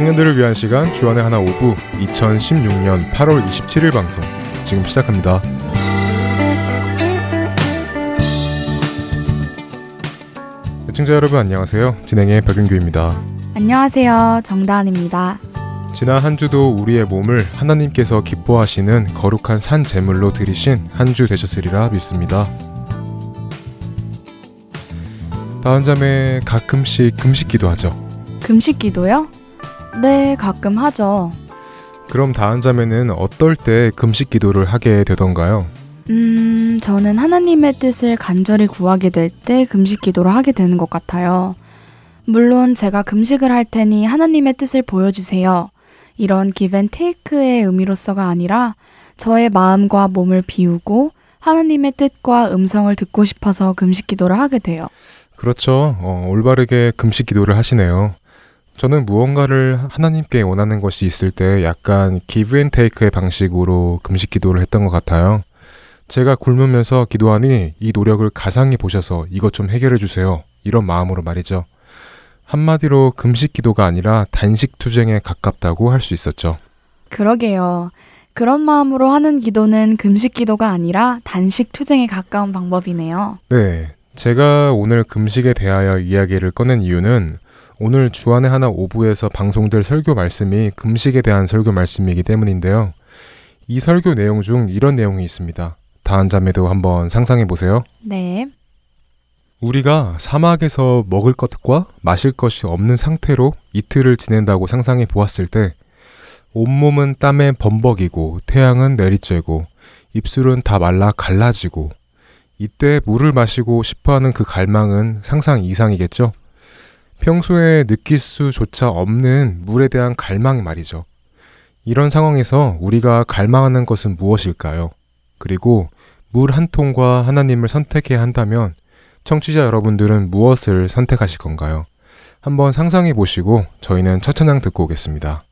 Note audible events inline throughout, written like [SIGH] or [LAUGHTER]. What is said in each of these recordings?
청년들을 위한 시간 주안의 하나 오부 2016년 8월 27일 방송 지금 시작합니다. 애청자 여러분 안녕하세요. 진행의 박윤규입니다. 안녕하세요. 정다은입니다. 지난 한 주도 우리의 몸을 하나님께서 기뻐하시는 거룩한 산 제물로 드리신 한 주 되셨으리라 믿습니다. 다은 자매 가끔씩 금식 기도 하죠. 금식 기도요? 네, 가끔 하죠. 그럼 다은 자매는 어떨 때 금식 기도를 하게 되던가요? 음, 저는 하나님의 뜻을 간절히 구하게 될 때 금식 기도를 하게 되는 것 같아요. 물론 제가 금식을 할 테니 하나님의 뜻을 보여주세요. 이런 기벤 테이크의 의미로서가 아니라 저의 마음과 몸을 비우고 하나님의 뜻과 음성을 듣고 싶어서 금식 기도를 하게 돼요. 그렇죠. 어, 올바르게 금식 기도를 하시네요. 저는 무언가를 하나님께 원하는 것이 있을 때 약간 기브 앤 테이크의 방식으로 금식 기도를 했던 것 같아요. 제가 굶으면서 기도하니 이 노력을 가상히 보셔서 이것 좀 해결해 주세요. 이런 마음으로 말이죠. 한마디로 금식 기도가 아니라 단식 투쟁에 가깝다고 할 수 있었죠. 그러게요. 그런 마음으로 하는 기도는 금식 기도가 아니라 단식 투쟁에 가까운 방법이네요. 네. 제가 오늘 금식에 대하여 이야기를 꺼낸 이유는 오늘 주안의 하나 오부에서 방송될 설교 말씀이 금식에 대한 설교 말씀이기 때문인데요. 이 설교 내용 중 이런 내용이 있습니다. 다한 자매도 한번 상상해 보세요. 네. 우리가 사막에서 먹을 것과 마실 것이 없는 상태로 이틀을 지낸다고 상상해 보았을 때 온몸은 땀에 범벅이고 태양은 내리쬐고 입술은 다 말라 갈라지고 이때 물을 마시고 싶어하는 그 갈망은 상상 이상이겠죠? 평소에 느낄 수조차 없는 물에 대한 갈망이 말이죠. 이런 상황에서 우리가 갈망하는 것은 무엇일까요? 그리고 물 한 통과 하나님을 선택해야 한다면 청취자 여러분들은 무엇을 선택하실 건가요? 한번 상상해 보시고 저희는 첫 찬양 듣고 오겠습니다.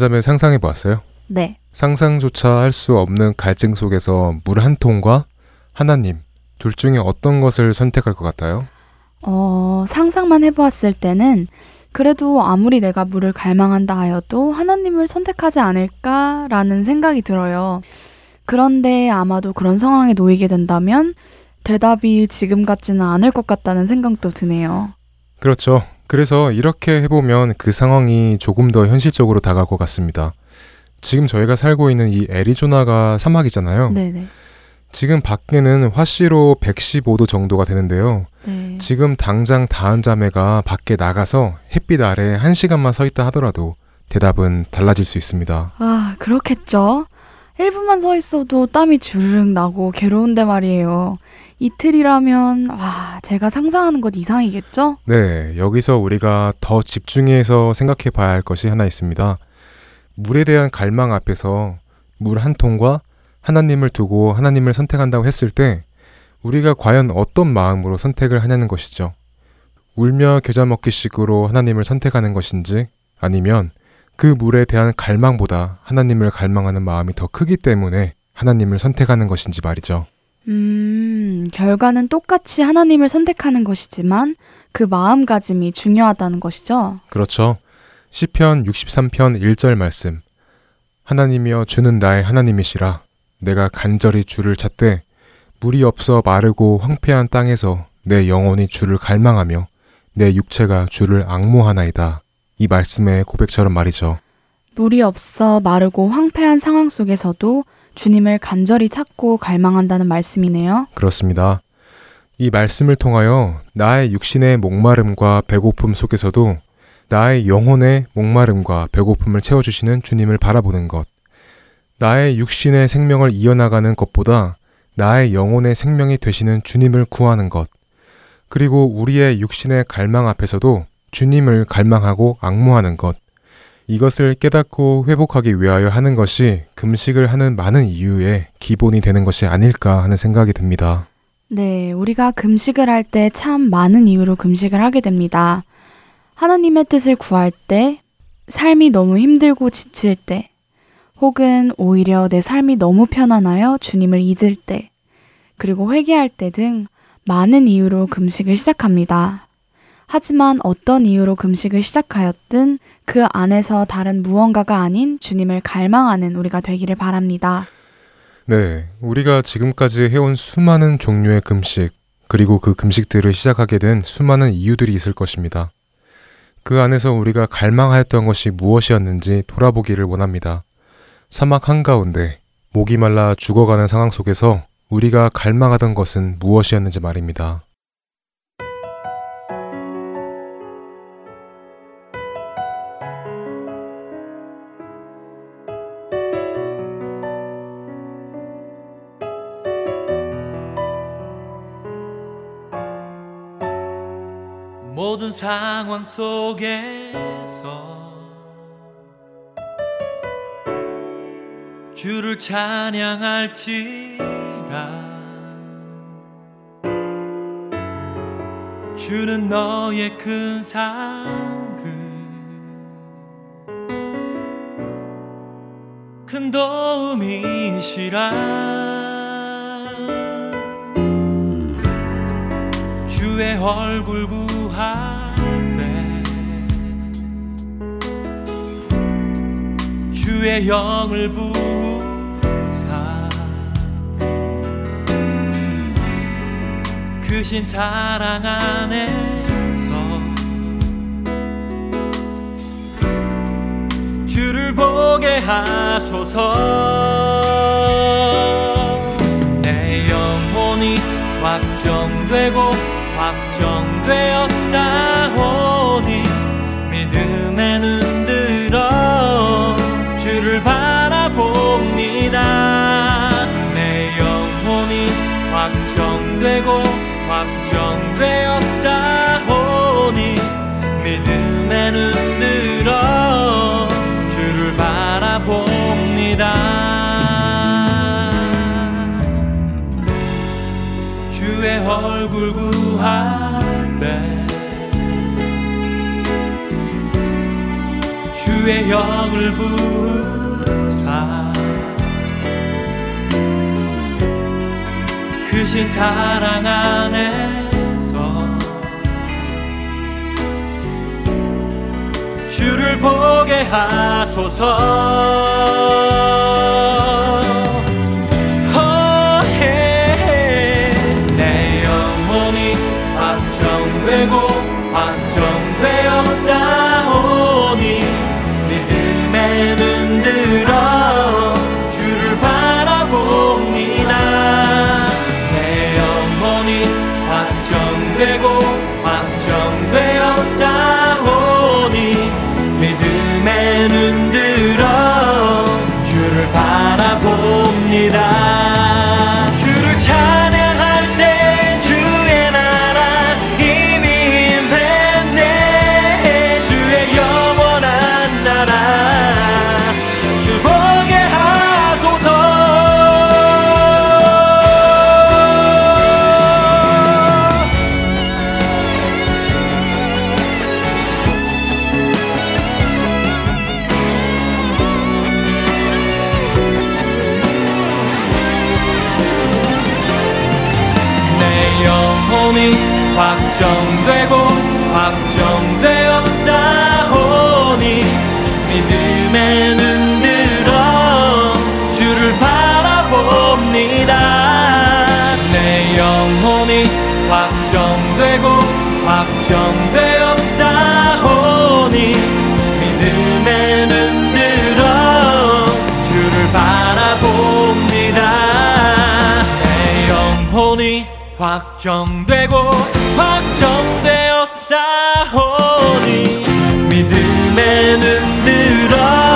점을 상상해 보았어요. 네. 상상조차 할 수 없는 갈증 속에서 물 한 통과 하나님 둘 중에 어떤 것을 선택할 것 같아요? 어, 상상만 해보았을 때는 그래도 아무리 내가 물을 갈망한다 하여도 하나님을 선택하지 않을까라는 생각이 들어요. 그런데 아마도 그런 상황에 놓이게 된다면 대답이 지금 같지는 않을 것 같다는 생각도 드네요. 그렇죠. 그래서 이렇게 해보면 그 상황이 조금 더 현실적으로 다가올 것 같습니다. 지금 저희가 살고 있는 이 애리조나가 사막이잖아요. 네네. 지금 밖에는 화씨로 115도 정도가 되는데요. 네. 지금 당장 다한 자매가 밖에 나가서 햇빛 아래 한 시간만 서 있다 하더라도 대답은 달라질 수 있습니다. 아, 그렇겠죠. 1분만 서 있어도 땀이 주르륵 나고 괴로운데 말이에요. 이틀이라면, 와, 제가 상상하는 것 이상이겠죠? 네, 여기서 우리가 더 집중해서 생각해 봐야 할 것이 하나 있습니다. 물에 대한 갈망 앞에서 물 한 통과 하나님을 두고 하나님을 선택한다고 했을 때 우리가 과연 어떤 마음으로 선택을 하냐는 것이죠. 울며 겨자 먹기식으로 하나님을 선택하는 것인지 아니면 그 물에 대한 갈망보다 하나님을 갈망하는 마음이 더 크기 때문에 하나님을 선택하는 것인지 말이죠. 음, 결과는 똑같이 하나님을 선택하는 것이지만 그 마음가짐이 중요하다는 것이죠. 그렇죠. 시편 63편 1절 말씀. 하나님이여 주는 나의 하나님이시라. 내가 간절히 주를 찾되 물이 없어 마르고 황폐한 땅에서 내 영혼이 주를 갈망하며 내 육체가 주를 악모하나이다. 이 말씀의 고백처럼 말이죠. 물이 없어 마르고 황폐한 상황 속에서도 주님을 간절히 찾고 갈망한다는 말씀이네요. 그렇습니다. 이 말씀을 통하여 나의 육신의 목마름과 배고픔 속에서도 나의 영혼의 목마름과 배고픔을 채워주시는 주님을 바라보는 것. 나의 육신의 생명을 이어나가는 것보다 나의 영혼의 생명이 되시는 주님을 구하는 것, 그리고 우리의 육신의 갈망 앞에서도 주님을 갈망하고 악무하는 것, 이것을 깨닫고 회복하기 위하여 하는 것이 금식을 하는 많은 이유의 기본이 되는 것이 아닐까 하는 생각이 듭니다. 네, 우리가 금식을 할 때 참 많은 이유로 금식을 하게 됩니다. 하나님의 뜻을 구할 때, 삶이 너무 힘들고 지칠 때, 혹은 오히려 내 삶이 너무 편안하여 주님을 잊을 때, 그리고 회개할 때 등 많은 이유로 금식을 시작합니다. 하지만 어떤 이유로 금식을 시작하였든 그 안에서 다른 무언가가 아닌 주님을 갈망하는 우리가 되기를 바랍니다. 네, 우리가 지금까지 해온 수많은 종류의 금식, 그리고 그 금식들을 시작하게 된 수많은 이유들이 있을 것입니다. 그 안에서 우리가 갈망하였던 것이 무엇이었는지 돌아보기를 원합니다. 사막 한가운데 목이 말라 죽어가는 상황 속에서 우리가 갈망하던 것은 무엇이었는지 말입니다. 모든 상황 속에서 주를 찬양할지라. 주는 너의 큰 상급 큰 도움이시라. 주의 얼굴 구 주의 영을 부사. 크신 사랑 안에서 주를 보게 하소서. 내 영혼이 확정되고 확정되어 싸 주를 바라봅니다. 내 영혼이 확정되고 확정되어 싸우니 믿음에 눈 들어 주를 바라봅니다. 주의 얼굴 구할 때 주의 영을 부사 크신 사랑 안에서 주를 보게 하소서 확정되어 싸우니 믿음에 눈 들어 주를 바라봅니다. 내 영혼이 확정되고 확정되어 싸우니 믿음에 눈 들어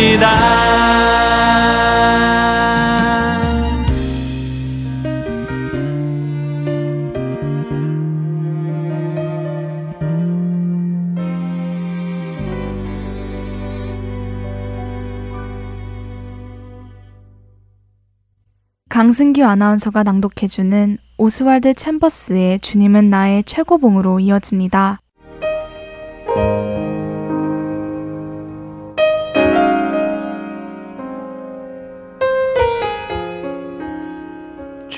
바라봅니다 강승규 아나운서가 낭독해주는 오스왈드 챔버스의 주님은 나의 최고봉으로 이어집니다.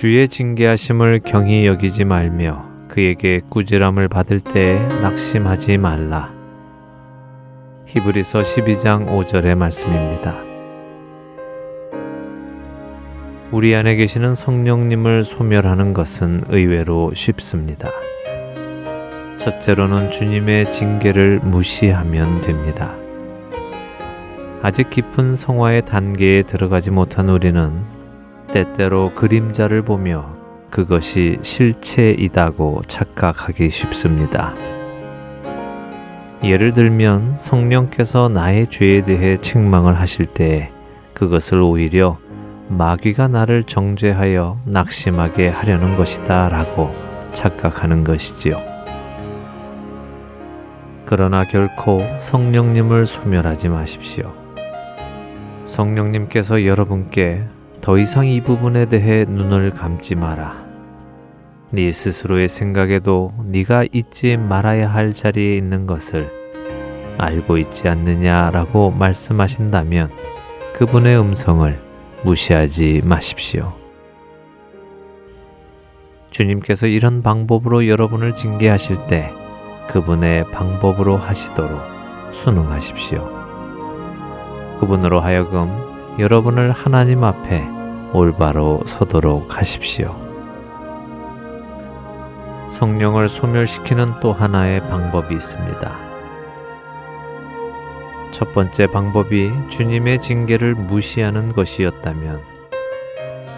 주의 징계하심을 경히 여기지 말며 그에게 꾸지람을 받을 때에 낙심하지 말라. 히브리서 12장 5절의 말씀입니다. 우리 안에 계시는 성령님을 소멸하는 것은 의외로 쉽습니다. 첫째로는 주님의 징계를 무시하면 됩니다. 아직 깊은 성화의 단계에 들어가지 못한 우리는 때때로 그림자를 보며 그것이 실체이다고 착각하기 쉽습니다. 예를 들면 성령께서 나의 죄에 대해 책망을 하실 때 그것을 오히려 마귀가 나를 정죄하여 낙심하게 하려는 것이다 라고 착각하는 것이지요. 그러나 결코 성령님을 소멸하지 마십시오. 성령님께서 여러분께 더 이상 이 부분에 대해 눈을 감지 마라. 네 스스로의 생각에도 네가 잊지 말아야 할 자리에 있는 것을 알고 있지 않느냐라고 말씀하신다면 그분의 음성을 무시하지 마십시오. 주님께서 이런 방법으로 여러분을 징계하실 때 그분의 방법으로 하시도록 순응하십시오. 그분으로 하여금 여러분을 하나님 앞에 올바로 서도록 하십시오. 성령을 소멸시키는 또 하나의 방법이 있습니다. 첫 번째 방법이 주님의 징계를 무시하는 것이었다면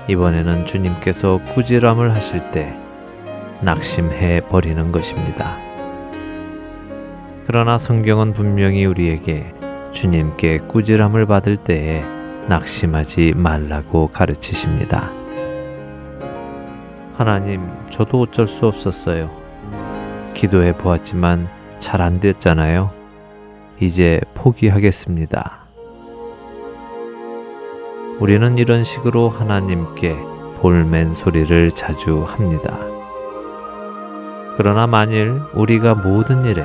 이번에는 주님께서 꾸지람을 하실 때 낙심해 버리는 것입니다. 그러나 성경은 분명히 우리에게 주님께 꾸지람을 받을 때에 낙심하지 말라고 가르치십니다. 하나님, 저도 어쩔 수 없었어요. 기도해 보았지만 잘 안 됐잖아요. 이제 포기하겠습니다. 우리는 이런 식으로 하나님께 볼멘 소리를 자주 합니다. 그러나 만일 우리가 모든 일에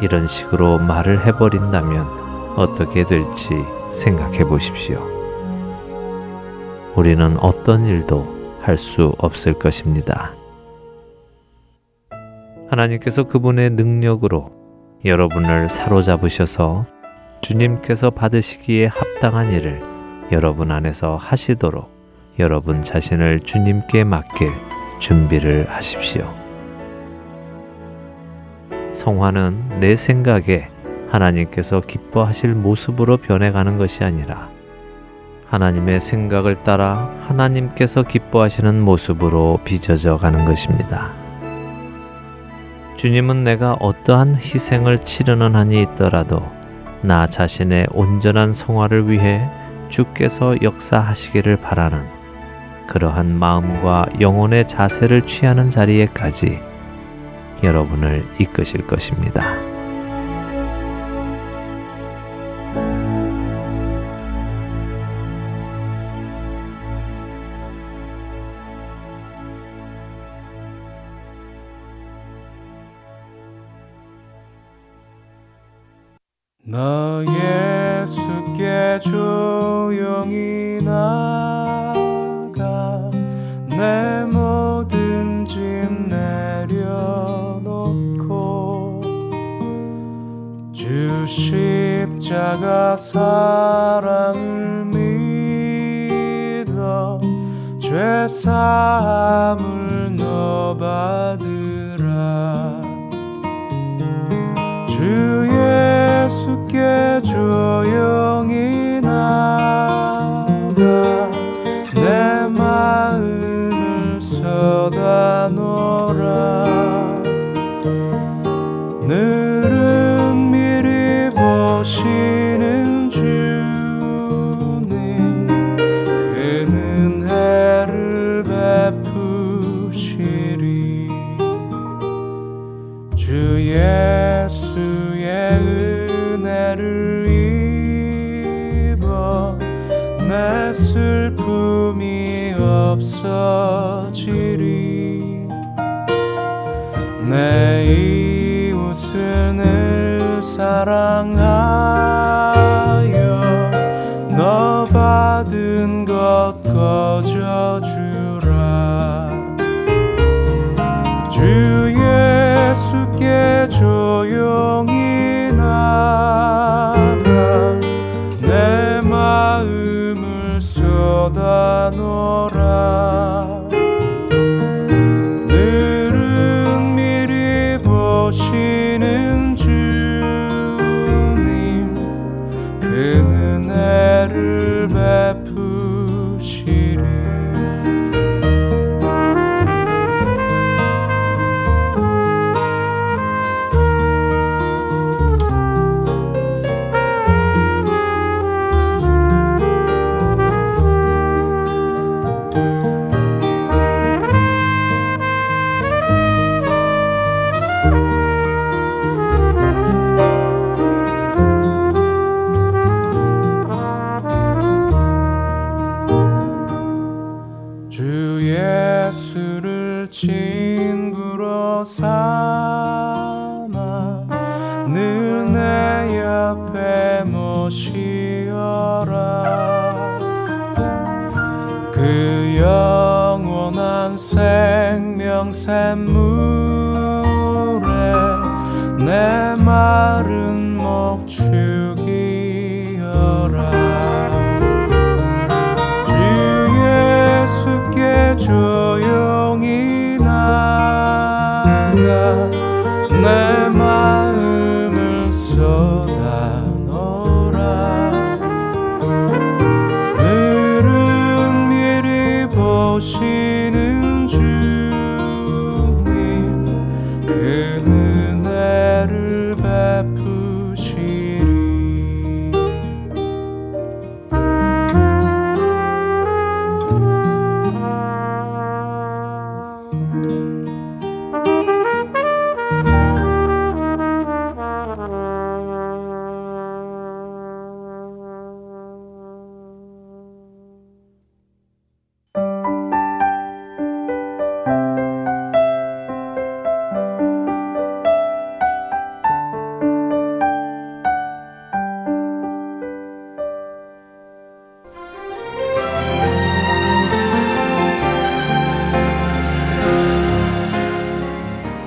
이런 식으로 말을 해버린다면 어떻게 될지 생각해 보십시오. 우리는 어떤 일도 할 수 없을 것입니다. 하나님께서 그분의 능력으로 여러분을 사로잡으셔서 주님께서 받으시기에 합당한 일을 여러분 안에서 하시도록 여러분 자신을 주님께 맡길 준비를 하십시오. 성화는 내 생각에 하나님께서 기뻐하실 모습으로 변해가는 것이 아니라 하나님의 생각을 따라 하나님께서 기뻐하시는 모습으로 빚어져 가는 것입니다. 주님은 내가 어떠한 희생을 치르는 한이 있더라도 나 자신의 온전한 성화를 위해 주께서 역사하시기를 바라는 그러한 마음과 영혼의 자세를 취하는 자리에까지 여러분을 이끄실 것입니다. 사랑을 믿어 죄 사함을 너 받으라. 주 예수께 조용히 없어지리. 내 이웃을 늘 사랑하여 너 받은 것 거저주라. 주 예수께 조용히 나가 내 마음을 쏟아놓라 love.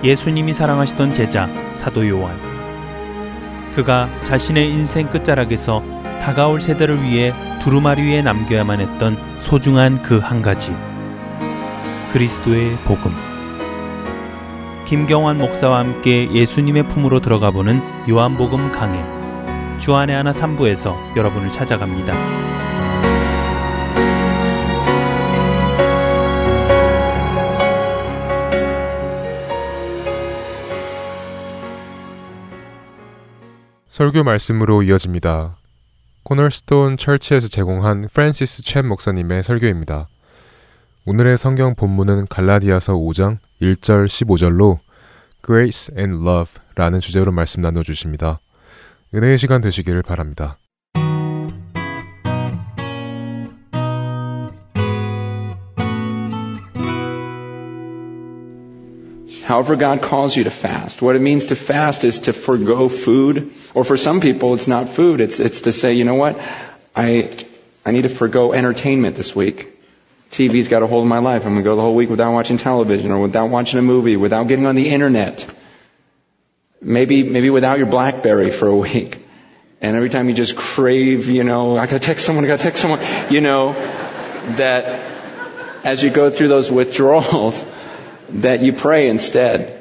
예수님이 사랑하시던 제자 사도 요한. 그가 자신의 인생 끝자락에서 다가올 세대를 위해 두루마리 위에 남겨야만 했던 소중한 그 한 가지. 그리스도의 복음. 김경환 목사와 함께 예수님의 품으로 들어가 보는 요한복음 강해. 주안의 하나 3부에서 여러분을 찾아갑니다. 설교 말씀으로 이어집니다. 코널스톤 철치에서 제공한 프랜시스 챗 목사님의 설교입니다. 오늘의 성경 본문은 갈라디아서 5장 1절 15절로 Grace and Love라는 주제로 말씀 나눠 주십니다. 은혜의 시간 되시기를 바랍니다. However, God calls you to fast. What it means to fast is to forego food, or for some people, it's not food. It's it's to say, you know what, I I need to forego entertainment this week. TV's got a hold of my life. I'm gonna go the whole week without watching television, or without watching a movie, without getting on the internet. Maybe maybe without your BlackBerry for a week. And every time you just crave, you know, I gotta text someone, I gotta text someone, you know, that as you go through those withdrawals, that you pray instead.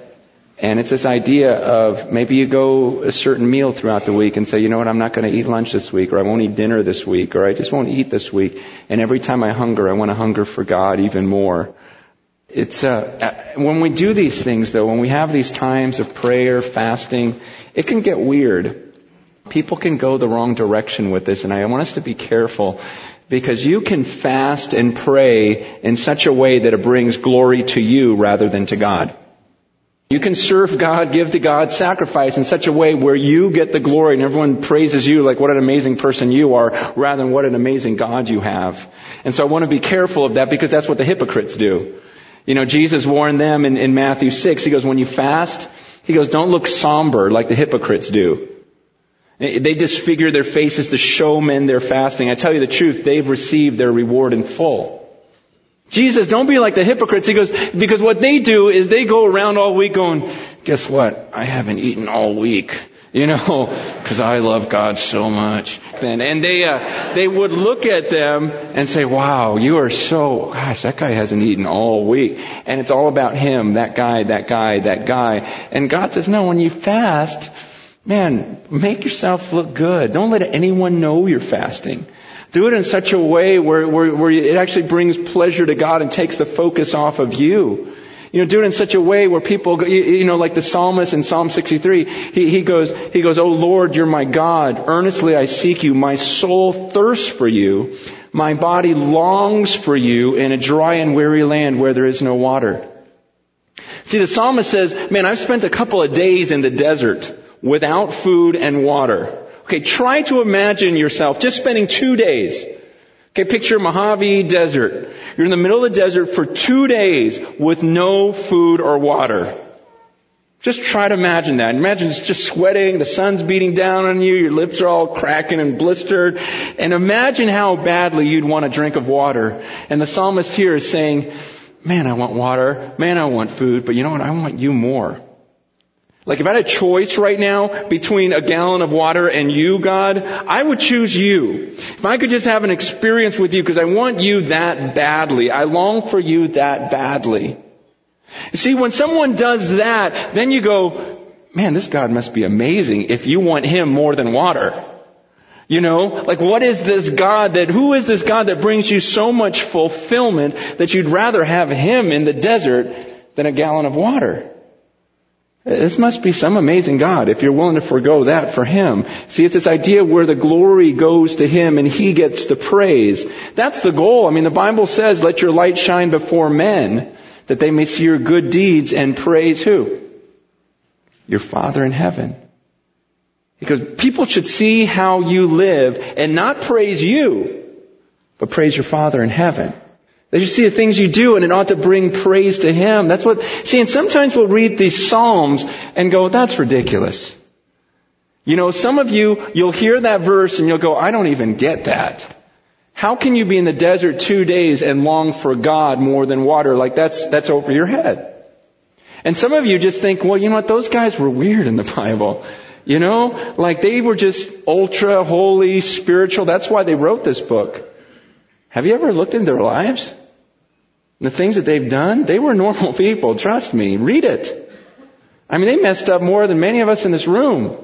And it's this idea of maybe you go a certain meal throughout the week and say, you know what, I'm not going to eat lunch this week, or I won't eat dinner this week, or I just won't eat this week. And every time I hunger, I want to hunger for God even more. It's uh, when we do these things, though, when we have these times of prayer, fasting, it can get weird. People can go the wrong direction with this, and I want us to be careful because you can fast and pray in such a way that it brings glory to you rather than to God. You can serve God, give to God, sacrifice in such a way where you get the glory and everyone praises you like what an amazing person you are rather than what an amazing God you have. And so I want to be careful of that because that's what the hypocrites do. You know, Jesus warned them in, in Matthew 6. He goes, when you fast, he goes, don't look somber like the hypocrites do. They disfigure their faces to show men they're fasting. I tell you the truth, they've received their reward in full. Jesus, don't be like the hypocrites. He goes, because what they do is they go around all week going, guess what? I haven't eaten all week. You know, because I love God so much. And, and they, uh, they would look at them and say, wow, you are so, gosh, that guy hasn't eaten all week. And it's all about him, that guy, that guy, that guy. And God says, no, when you fast, man, make yourself look good. Don't let anyone know you're fasting. Do it in such a way where, where, where it actually brings pleasure to God and takes the focus off of you. You know, do it in such a way where people, you know, like the psalmist in Psalm 63, he, he goes, he goes, Oh Lord, you're my God. Earnestly I seek you. My soul thirsts for you. My body longs for you in a dry and weary land where there is no water. See, the psalmist says, man, I've spent a couple of days in the desert without food and water. Okay, try to imagine yourself just spending two days. Okay, picture Mojave Desert. You're in the middle of the desert for two days with no food or water. Just try to imagine that. Imagine it's just sweating, the sun's beating down on you, your lips are all cracking and blistered, and imagine how badly you'd want a drink of water. And the psalmist here is saying, man, I want water, man, I want food, but you know what? I want you more. Like if I had a choice right now between a gallon of water and you, God, I would choose you. If I could just have an experience with you because I want you that badly. I long for you that badly. See, when someone does that, then you go, man, this God must be amazing if you want Him more than water. You know, like what is this God that, who is this God that brings you so much fulfillment that you'd rather have Him in the desert than a gallon of water? This must be some amazing God if you're willing to forego that for Him. See, it's this idea where the glory goes to Him and He gets the praise. That's the goal. I mean, the Bible says, let your light shine before men that they may see your good deeds and praise who? Your Father in heaven. Because people should see how you live and not praise you, but praise your Father in heaven. They should see the things you do and it ought to bring praise to Him. That's what, see, and sometimes we'll read these Psalms and go, that's ridiculous. You know, some of you, you'll hear that verse and you'll go, I don't even get that. How can you be in the desert two days and long for God more than water? Like that's, that's over your head. And some of you just think, well, you know what? Those guys were weird in the Bible. You know, like they were just ultra holy, spiritual. That's why they wrote this book. Have you ever looked in their lives? The things that they've done? They were normal [LAUGHS] people, trust me. Read it. I mean, they messed up more than many of us in this room.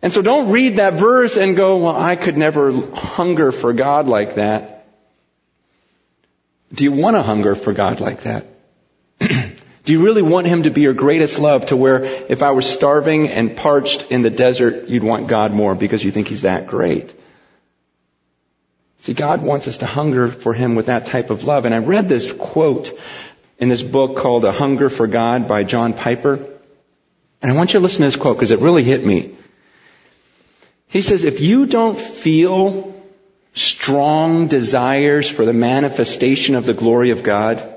And so don't read that verse and go, well, I could never hunger for God like that. Do you want to hunger for God like that? [CLEARS THROAT] Do you really want Him to be your greatest love to where if I was starving and parched in the desert, you'd want God more because you think He's that great? See, God wants us to hunger for Him with that type of love. And I read this quote in this book called A Hunger for God by John Piper. And I want you to listen to this quote because it really hit me. He says, if you don't feel strong desires for the manifestation of the glory of God,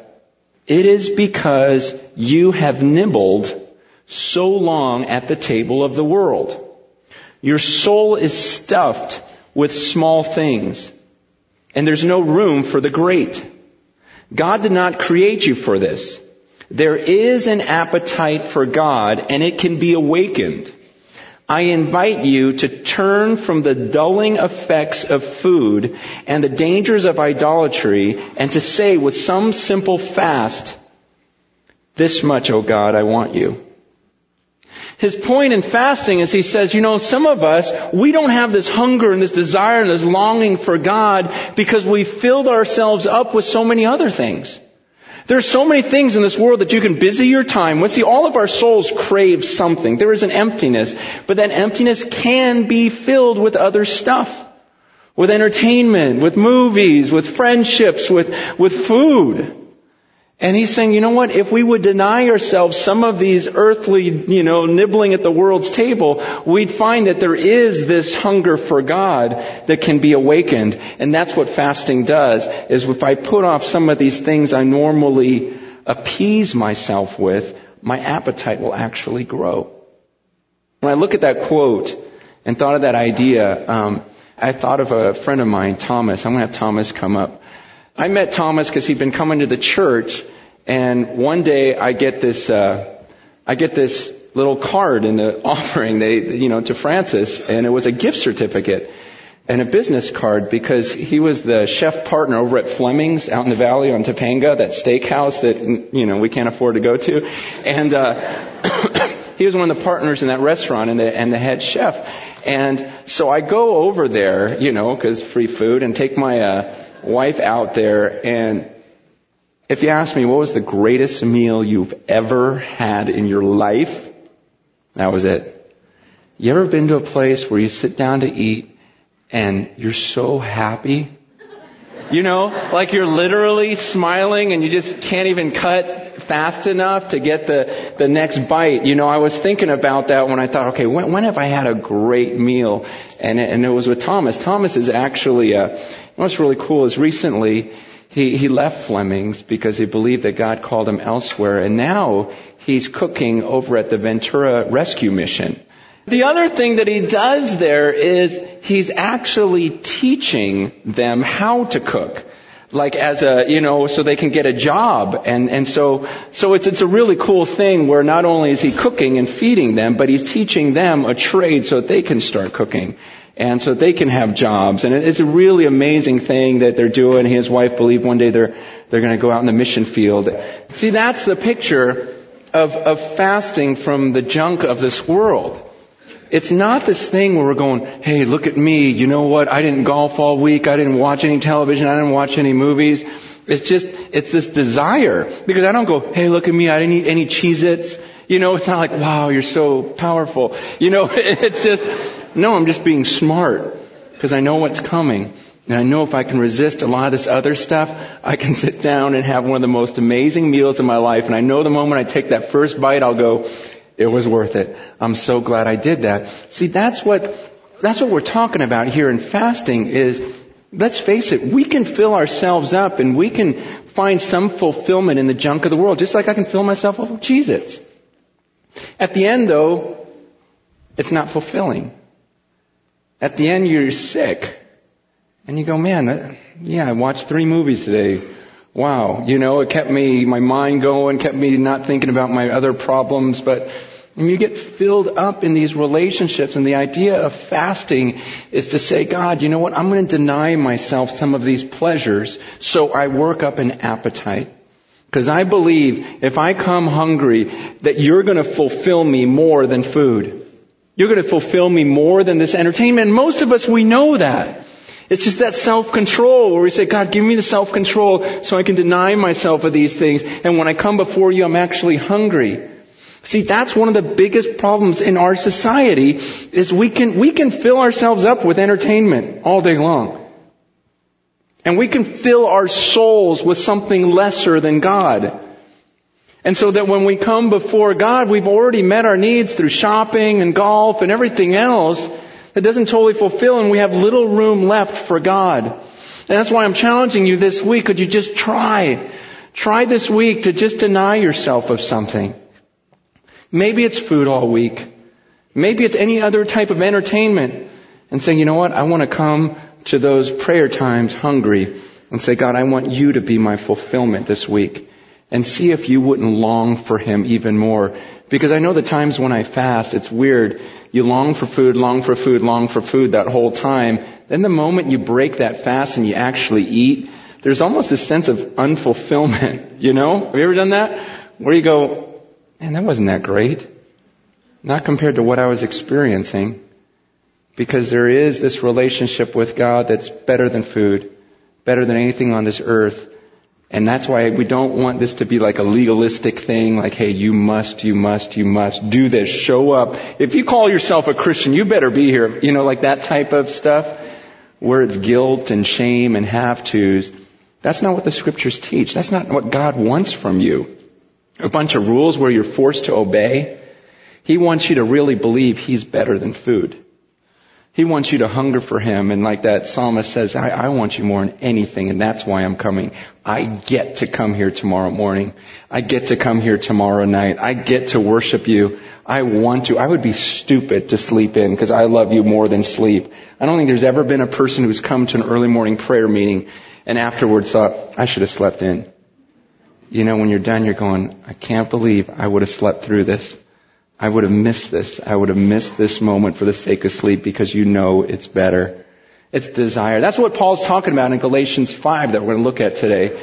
it is because you have nibbled so long at the table of the world. Your soul is stuffed with small things and there's no room for the great. God did not create you for this. There is an appetite for God and it can be awakened. I invite you to turn from the dulling effects of food and the dangers of idolatry and to say with some simple fast, this much, O God, I want you. His point in fasting is he says, you know, some of us, we don't have this hunger and this desire and this longing for God because we filled ourselves up with so many other things. There's so many things in this world that you can busy your time with. See, all of our souls crave something. There is an emptiness, but that emptiness can be filled with other stuff. With entertainment, with movies, with friendships, with, with food. And he's saying, you know what? If we would deny ourselves some of these earthly, you know, nibbling at the world's table, we'd find that there is this hunger for God that can be awakened. And that's what fasting does, is if I put off some of these things I normally appease myself with, my appetite will actually grow. When I look at that quote and thought of that idea, um, I thought of a friend of mine, Thomas. I'm going to have Thomas come up. I met Thomas because he'd been coming to the church, and one day I get this, uh, I get this little card in the [LAUGHS] offering, they, you know, to Francis, and it was a gift certificate and a business card because he was the chef partner over at Fleming's out in the valley on Topanga, that steakhouse that you know we can't afford to go to, and uh, [COUGHS] he was one of the partners in that restaurant and the and the head chef. And so I go over there, you know, because free food, and take my uh, wife out there. And if you ask me, what was the greatest meal you've ever had in your life? That was it. You ever been to a place where you sit down to eat and you're so happy? You know, like you're literally smiling and you just can't even cut fast enough to get the, the next bite. You know, I was thinking about that when I thought, okay, when, when have I had a great meal? And, and it was with Thomas. Thomas is actually, uh, what's really cool is recently he, he left Fleming's because he believed that God called him elsewhere and now he's cooking over at the Ventura Rescue Mission. The other thing that he does there is he's actually teaching them how to cook. Like as a, you know, so they can get a job. And, and so, so it's, it's a really cool thing where not only is he cooking and feeding them, but he's teaching them a trade so that they can start cooking. And so they can have jobs. And it's a really amazing thing that they're doing. His wife believe one day they're, they're gonna go out in the mission field. See, that's the picture of, of fasting from the junk of this world. It's not this thing where we're going, hey, look at me. You know what? I didn't golf all week. I didn't watch any television. I didn't watch any movies. It's just, it's this desire. Because I don't go, hey, look at me. I didn't eat any Cheez-Its. You know, it's not like, wow, you're so powerful. You know, [LAUGHS] it's just, no, I'm just being smart. Because I know what's coming. And I know if I can resist a lot of this other stuff, I can sit down and have one of the most amazing meals in my life. And I know the moment I take that first bite, I'll go, it was worth it. I'm so glad I did that. See, that's what, that's what we're talking about here in fasting is, let's face it, we can fill ourselves up and we can find some fulfillment in the junk of the world, just like I can fill myself up with Cheez-Its. At the end though, it's not fulfilling. At the end you're sick. And you go, man, yeah, I watched three movies today. Wow. You know, it kept me, my mind going, kept me not thinking about my other problems, but and you get filled up in these relationships and the idea of fasting is to say, God, you know what? I'm going to deny myself some of these pleasures so I work up an appetite. Because I believe if I come hungry that you're going to fulfill me more than food. You're going to fulfill me more than this entertainment. And most of us, we know that. It's just that self-control where we say, God, give me the self-control so I can deny myself of these things. And when I come before you, I'm actually hungry. See, that's one of the biggest problems in our society is we can, we can fill ourselves up with entertainment all day long. And we can fill our souls with something lesser than God. And so that when we come before God, we've already met our needs through shopping and golf and everything else that doesn't totally fulfill and we have little room left for God. And that's why I'm challenging you this week. Could you just try? Try this week to just deny yourself of something. Maybe it's food all week. Maybe it's any other type of entertainment. And say, you know what? I want to come to those prayer times hungry and say, God, I want you to be my fulfillment this week. And see if you wouldn't long for Him even more. Because I know the times when I fast, it's weird. You long for food, long for food, long for food that whole time. Then the moment you break that fast and you actually eat, there's almost a sense of unfulfillment, [LAUGHS] you know? Have you ever done that? Where you go, Man, that wasn't that great. Not compared to what I was experiencing. Because there is this relationship with God that's better than food, better than anything on this earth. And that's why we don't want this to be like a legalistic thing, like, hey, you must, you must, you must do this, show up. If you call yourself a Christian, you better be here. You know, like that type of stuff, where it's guilt and shame and have tos. That's not what the scriptures teach. That's not what God wants from you. A bunch of rules where you're forced to obey. He wants you to really believe He's better than food. He wants you to hunger for Him, and like that psalmist says, I, I, want you more than anything, and that's why I'm coming. I get to come here tomorrow morning. I get to come here tomorrow night. I get to worship you. I want to. I would be stupid to sleep in because I love you more than sleep. I don't think there's ever been a person who's come to an early morning prayer meeting and afterwards thought, I should have slept in. You know, when you're done, you're going, I can't believe I would have slept through this. I would have missed this. I would have missed this moment for the sake of sleep because you know it's better. It's desire. That's what Paul's talking about in Galatians 5 that we're going to look at today.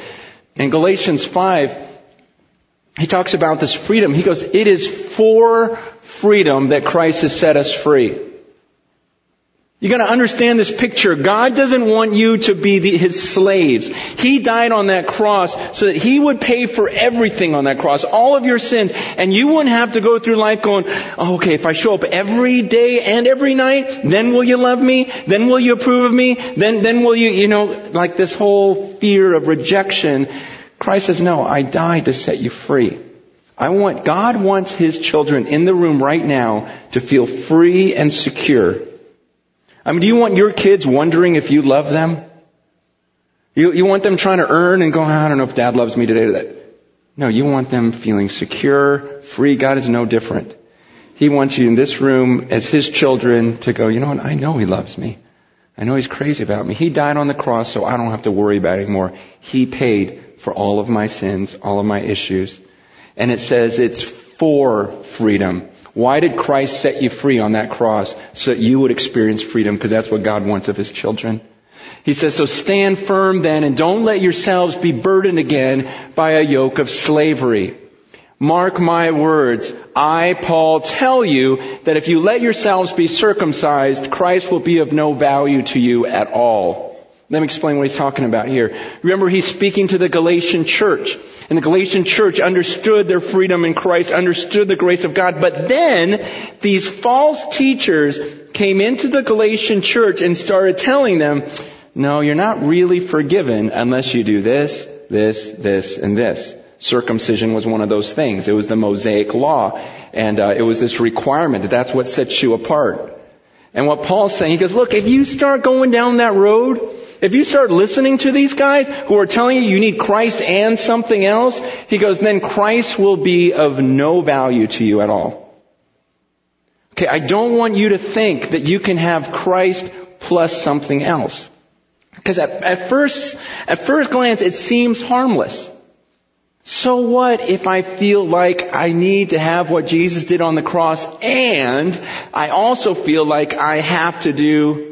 In Galatians 5, he talks about this freedom. He goes, it is for freedom that Christ has set us free. You gotta understand this picture. God doesn't want you to be the, His slaves. He died on that cross so that He would pay for everything on that cross, all of your sins, and you wouldn't have to go through life going, oh, okay, if I show up every day and every night, then will you love me? Then will you approve of me? Then, then will you, you know, like this whole fear of rejection. Christ says, no, I died to set you free. I want, God wants His children in the room right now to feel free and secure I mean, do you want your kids wondering if you love them? You, you want them trying to earn and going, I don't know if dad loves me today. Or that. No, you want them feeling secure, free. God is no different. He wants you in this room as His children to go, you know what? I know He loves me. I know He's crazy about me. He died on the cross so I don't have to worry about it anymore. He paid for all of my sins, all of my issues. And it says it's for freedom. Why did Christ set you free on that cross? So that you would experience freedom, because that's what God wants of His children. He says, so stand firm then and don't let yourselves be burdened again by a yoke of slavery. Mark my words. I, Paul, tell you that if you let yourselves be circumcised, Christ will be of no value to you at all. Let me explain what he's talking about here. Remember, he's speaking to the Galatian church. And the Galatian church understood their freedom in Christ, understood the grace of God. But then, these false teachers came into the Galatian church and started telling them, no, you're not really forgiven unless you do this, this, this, and this. Circumcision was one of those things. It was the Mosaic law. And uh, it was this requirement that that's what sets you apart. And what Paul's saying, he goes, look, if you start going down that road, if you start listening to these guys who are telling you you need Christ and something else, he goes, then Christ will be of no value to you at all. Okay, I don't want you to think that you can have Christ plus something else. Because at, at first, at first glance, it seems harmless. So what if I feel like I need to have what Jesus did on the cross and I also feel like I have to do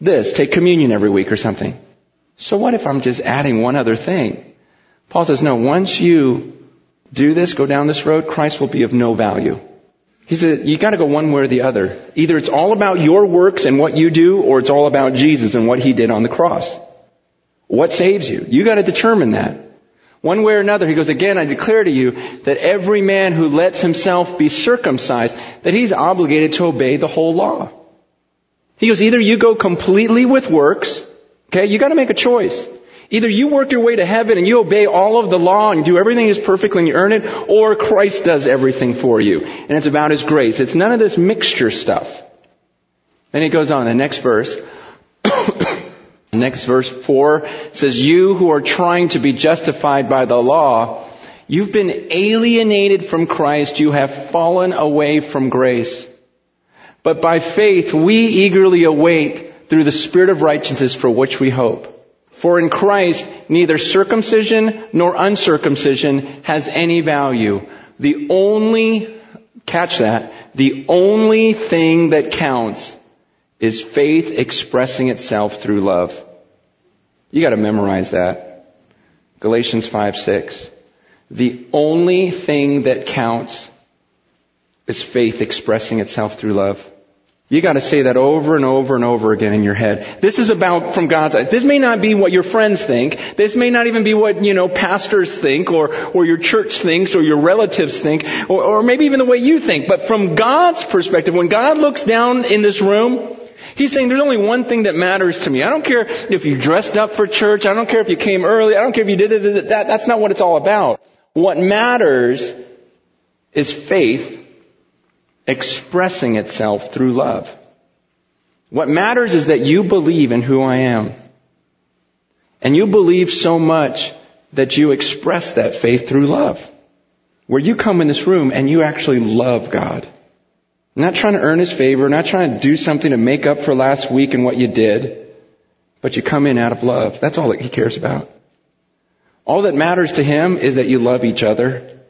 this, take communion every week or something. So what if I'm just adding one other thing? Paul says, no, once you do this, go down this road, Christ will be of no value. He said, you gotta go one way or the other. Either it's all about your works and what you do, or it's all about Jesus and what He did on the cross. What saves you? You gotta determine that. One way or another, he goes, again, I declare to you that every man who lets himself be circumcised, that he's obligated to obey the whole law. He goes, either you go completely with works, okay, you gotta make a choice. Either you work your way to heaven and you obey all of the law and do everything is perfectly and you earn it, or Christ does everything for you. And it's about His grace. It's none of this mixture stuff. Then he goes on, the next verse. [COUGHS] next verse 4 says, You who are trying to be justified by the law, you've been alienated from Christ, you have fallen away from grace. But by faith we eagerly await through the Spirit of righteousness for which we hope. For in Christ neither circumcision nor uncircumcision has any value. The only, catch that, the only thing that counts is faith expressing itself through love. You gotta memorize that. Galatians 5, 6. The only thing that counts is faith expressing itself through love. You gotta say that over and over and over again in your head. This is about from God's eyes. This may not be what your friends think. This may not even be what, you know, pastors think or, or your church thinks or your relatives think or, or maybe even the way you think. But from God's perspective, when God looks down in this room, He's saying there's only one thing that matters to me. I don't care if you dressed up for church. I don't care if you came early. I don't care if you did it. That, that's not what it's all about. What matters is faith expressing itself through love. What matters is that you believe in who I am. And you believe so much that you express that faith through love. Where you come in this room and you actually love God. Not trying to earn His favor, not trying to do something to make up for last week and what you did, but you come in out of love. That's all that He cares about. All that matters to Him is that you love each other.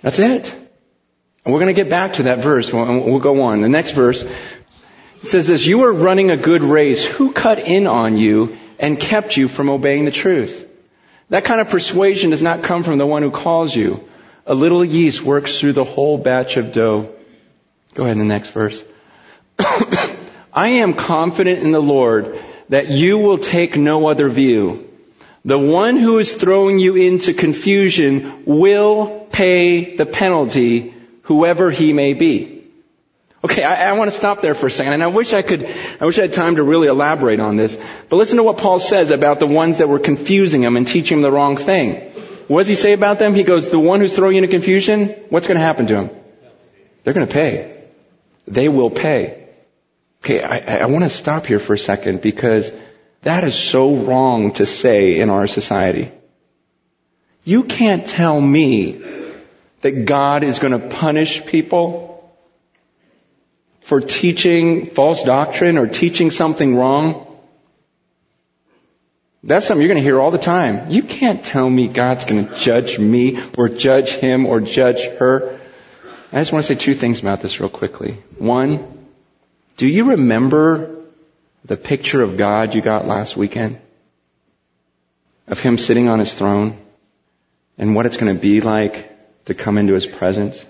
That's it. And we're going to get back to that verse. We'll, we'll go on. The next verse says this, you are running a good race. Who cut in on you and kept you from obeying the truth? That kind of persuasion does not come from the one who calls you. A little yeast works through the whole batch of dough. Go ahead in the next verse. [CLEARS THROAT] I am confident in the Lord that you will take no other view. The one who is throwing you into confusion will pay the penalty, whoever he may be. Okay, I, I, want to stop there for a second, and I wish I could, I wish I had time to really elaborate on this. But listen to what Paul says about the ones that were confusing him and teaching him the wrong thing. What does he say about them? He goes, the one who's throwing you into confusion, what's going to happen to him? They're going to pay. They will pay. Okay, I, I want to stop here for a second because that is so wrong to say in our society. You can't tell me that God is going to punish people for teaching false doctrine or teaching something wrong. That's something you're going to hear all the time. You can't tell me God's going to judge me or judge him or judge her. I just want to say two things about this real quickly. One, do you remember the picture of God you got last weekend? Of him sitting on his throne and what it's going to be like to come into his presence?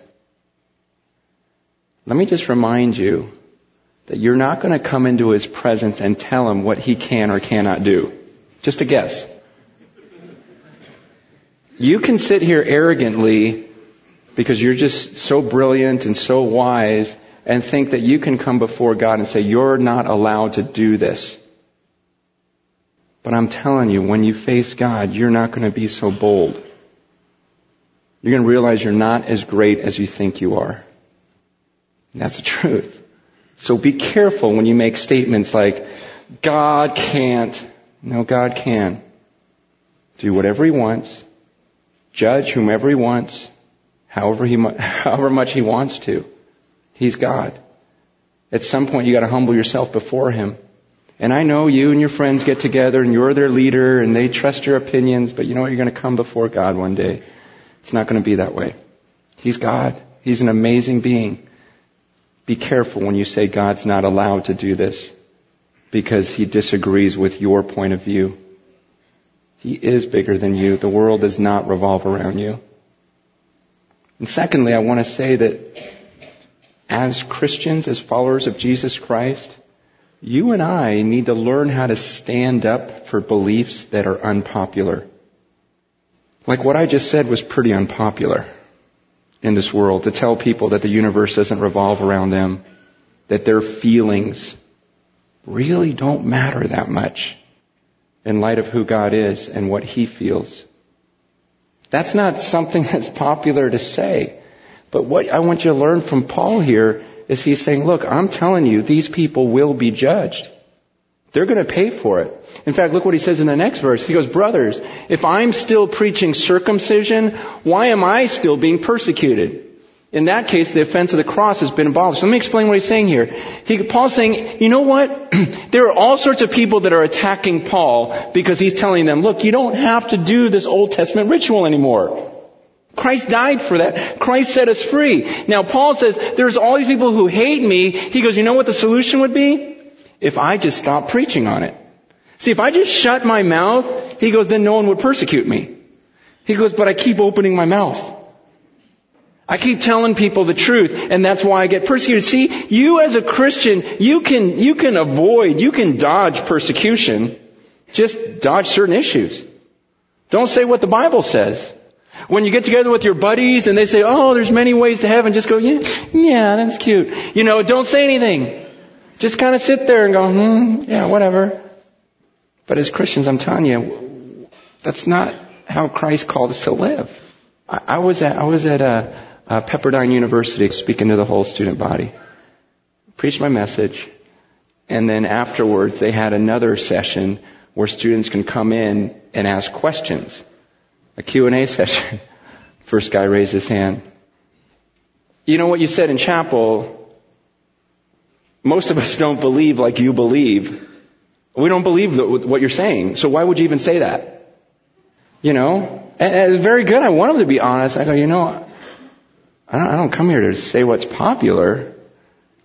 Let me just remind you that you're not going to come into his presence and tell him what he can or cannot do. Just a guess. You can sit here arrogantly because you're just so brilliant and so wise and think that you can come before God and say, you're not allowed to do this. But I'm telling you, when you face God, you're not going to be so bold. You're going to realize you're not as great as you think you are. That's the truth. So be careful when you make statements like, God can't. No, God can. Do whatever He wants. Judge whomever He wants. However, he, [LAUGHS] however much He wants to. He's God. At some point you gotta humble yourself before Him. And I know you and your friends get together and you're their leader and they trust your opinions, but you know what? You're gonna come before God one day. It's not gonna be that way. He's God. He's an amazing being. Be careful when you say God's not allowed to do this because he disagrees with your point of view. He is bigger than you. The world does not revolve around you. And secondly, I want to say that as Christians, as followers of Jesus Christ, you and I need to learn how to stand up for beliefs that are unpopular. Like what I just said was pretty unpopular in this world to tell people that the universe doesn't revolve around them, that their feelings really don't matter that much in light of who God is and what He feels. That's not something [LAUGHS] that's popular to say. But what I want you to learn from Paul here is he's saying, look, I'm telling you, these people will be judged. They're going to pay for it. In fact, look what he says in the next verse. He goes, brothers, if I'm still preaching circumcision, why am I still being persecuted? In that case, the offense of the cross has been abolished. let me explain what he's saying here. He, Paul's saying, you know what? [CLEARS THROAT] there are all sorts of people that are attacking Paul because he's telling them, look, you don't have to do this Old Testament ritual anymore. Christ died for that. Christ set us free. Now Paul says, there's all these people who hate me. He goes, you know what the solution would be? If I just stop preaching on it. See, if I just shut my mouth, he goes, then no one would persecute me. He goes, but I keep opening my mouth. I keep telling people the truth, and that's why I get persecuted. See, you as a Christian, you can, you can avoid, you can dodge persecution. Just dodge certain issues. Don't say what the Bible says. When you get together with your buddies and they say, oh, there's many ways to heaven, just go, yeah, yeah, that's cute. You know, don't say anything. Just kind of sit there and go, hmm, yeah, whatever. But as Christians, I'm telling you, that's not how Christ called us to live. I, I was at, I was at a, a Pepperdine University speaking to the whole student body. Preached my message. And then afterwards, they had another session where students can come in and ask questions. A Q&A [LAUGHS] session. First guy raised his hand. You know what you said in chapel? Most of us don't believe like you believe. We don't believe what you're saying. So why would you even say that? You know? And it's very good. I want them to be honest. I go, you know, I don't, I don't come here to say what's popular.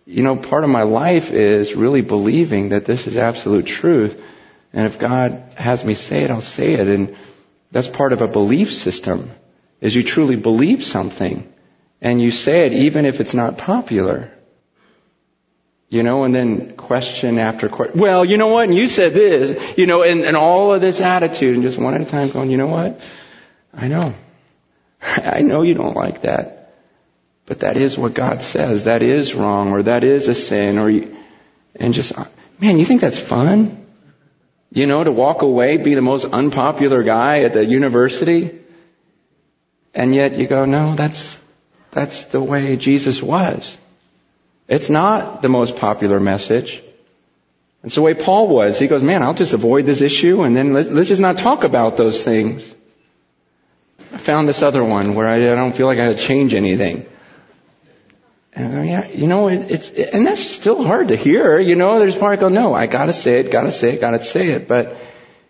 You know, part of my life is really believing that this is absolute truth. And if God has me say it, I'll say it. And that's part of a belief system, is you truly believe something. And you say it even if it's not popular. You know, and then question after question. Well, you know what? And you said this, you know, and, and all of this attitude and just one at a time going, you know what? I know. [LAUGHS] I know you don't like that. But that is what God says. That is wrong or that is a sin or you, and just, man, you think that's fun? You know, to walk away, be the most unpopular guy at the university? And yet you go, no, that's, that's the way Jesus was. It's not the most popular message. It's the way Paul was. He goes, man, I'll just avoid this issue and then let's, just not talk about those things. I found this other one where I, don't feel like I had to change anything. And go, yeah, you know, it, it's, it, and that's still hard to hear. You know, there's part I go, no, I gotta say it, gotta say it, gotta say it. But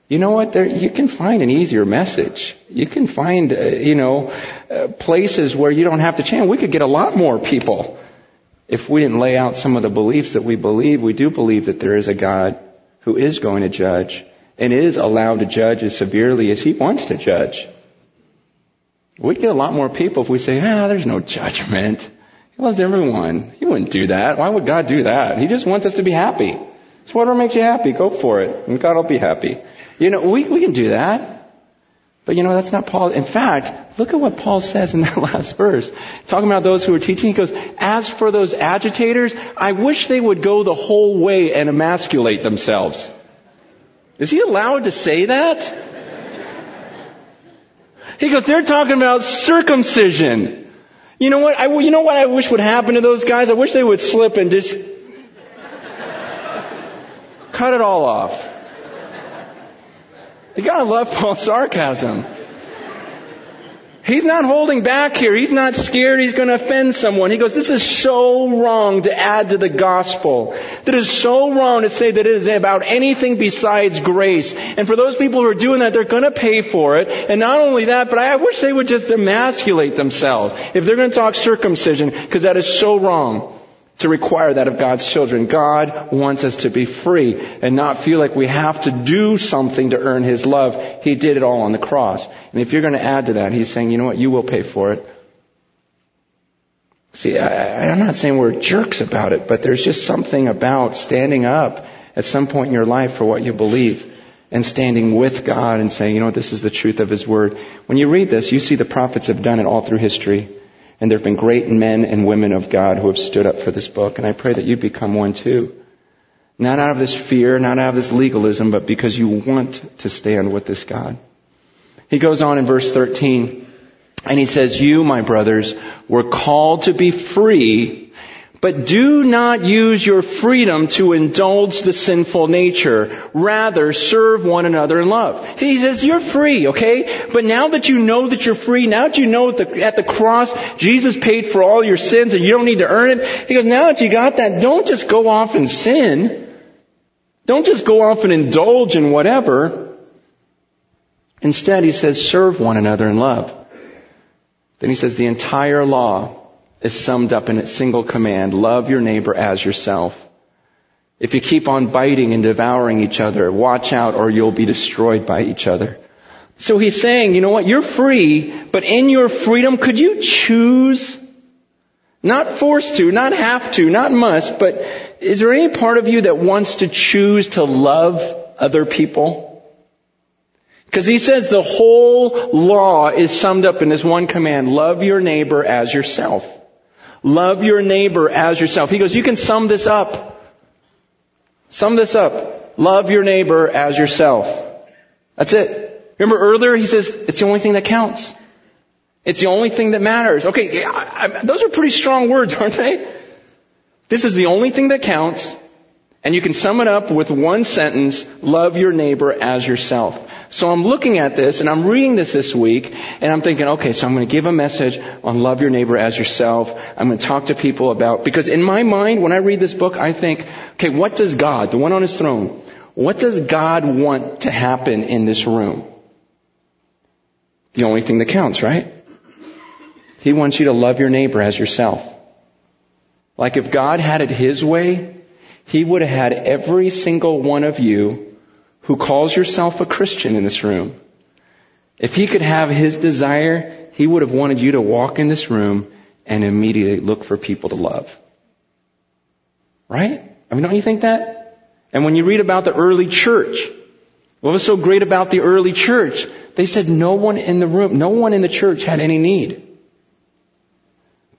you know what? There, you can find an easier message. You can find, uh, you know, uh, places where you don't have to change. We could get a lot more people if we didn't lay out some of the beliefs that we believe. We do believe that there is a God who is going to judge and is allowed to judge as severely as He wants to judge. We'd get a lot more people if we say, ah, there's no judgment. He loves everyone. He wouldn't do that. Why would God do that? He just wants us to be happy. So whatever makes you happy, go for it. And God will be happy. You know, we, we can do that. But you know, that's not Paul. In fact, look at what Paul says in [LAUGHS] that last verse. Talking about those who are teaching, he goes, as for those agitators, I wish they would go the whole way and emasculate themselves. Is he allowed to say that? He goes, they're talking about circumcision. You know what? I, you know what I wish would happen to those guys? I wish they would slip and just cut it all off. You gotta love Paul's sarcasm. He's not holding back here. He's not scared he's going to offend someone. He goes, this is so wrong to add to the gospel. That is so wrong to say that it is about anything besides grace. And for those people who are doing that, they're going to pay for it. And not only that, but I wish they would just emasculate themselves if they're going to talk circumcision, because that is so wrong to require that of God's children. God wants us to be free and not feel like we have to do something to earn His love. He did it all on the cross. And if you're going to add to that, He's saying, you know what, you will pay for it. See, I, I'm not saying we're jerks about it, but there's just something about standing up at some point in your life for what you believe and standing with God and saying, you know what, this is the truth of His Word. When you read this, you see the prophets have done it all through history. And there have been great men and women of God who have stood up for this book, and I pray that you become one too. Not out of this fear, not out of this legalism, but because you want to stand with this God. He goes on in verse 13, and he says, You, my brothers, were called to be free but do not use your freedom to indulge the sinful nature. Rather, serve one another in love. He says, you're free, okay? But now that you know that you're free, now that you know at the, at the cross, Jesus paid for all your sins and you don't need to earn it. He goes, now that you got that, don't just go off and sin. Don't just go off and indulge in whatever. Instead, he says, serve one another in love. Then he says, the entire law is summed up in a single command. Love your neighbor as yourself. If you keep on biting and devouring each other, watch out or you'll be destroyed by each other. So he's saying, you know what, you're free, but in your freedom, could you choose? Not forced to, not have to, not must, but is there any part of you that wants to choose to love other people? Because he says the whole law is summed up in this one command, love your neighbor as yourself. Love your neighbor as yourself. He goes, you can sum this up. Sum this up. Love your neighbor as yourself. That's it. Remember earlier he says it's the only thing that counts. It's the only thing that matters. Okay, I, those are pretty strong words, [LAUGHS] aren't they? This is the only thing that counts. And you can sum it up with one sentence, love your neighbor as yourself. So I'm looking at this and I'm reading this this week and I'm thinking, okay, so I'm going to give a message on love your neighbor as yourself. I'm going to talk to people about, because in my mind, when I read this book, I think, okay, what does God, the one on his throne, what does God want to happen in this room? The only thing that counts, right? He wants you to love your neighbor as yourself. Like if God had it His way, He would have had every single one of you who calls yourself a Christian in this room. If He could have His desire, He would have wanted you to walk in this room and immediately look for people to love. Right? I mean, don't you think that? And when you read about the early church, what was so great about the early church? They said no one in the room, no one in the church had any need.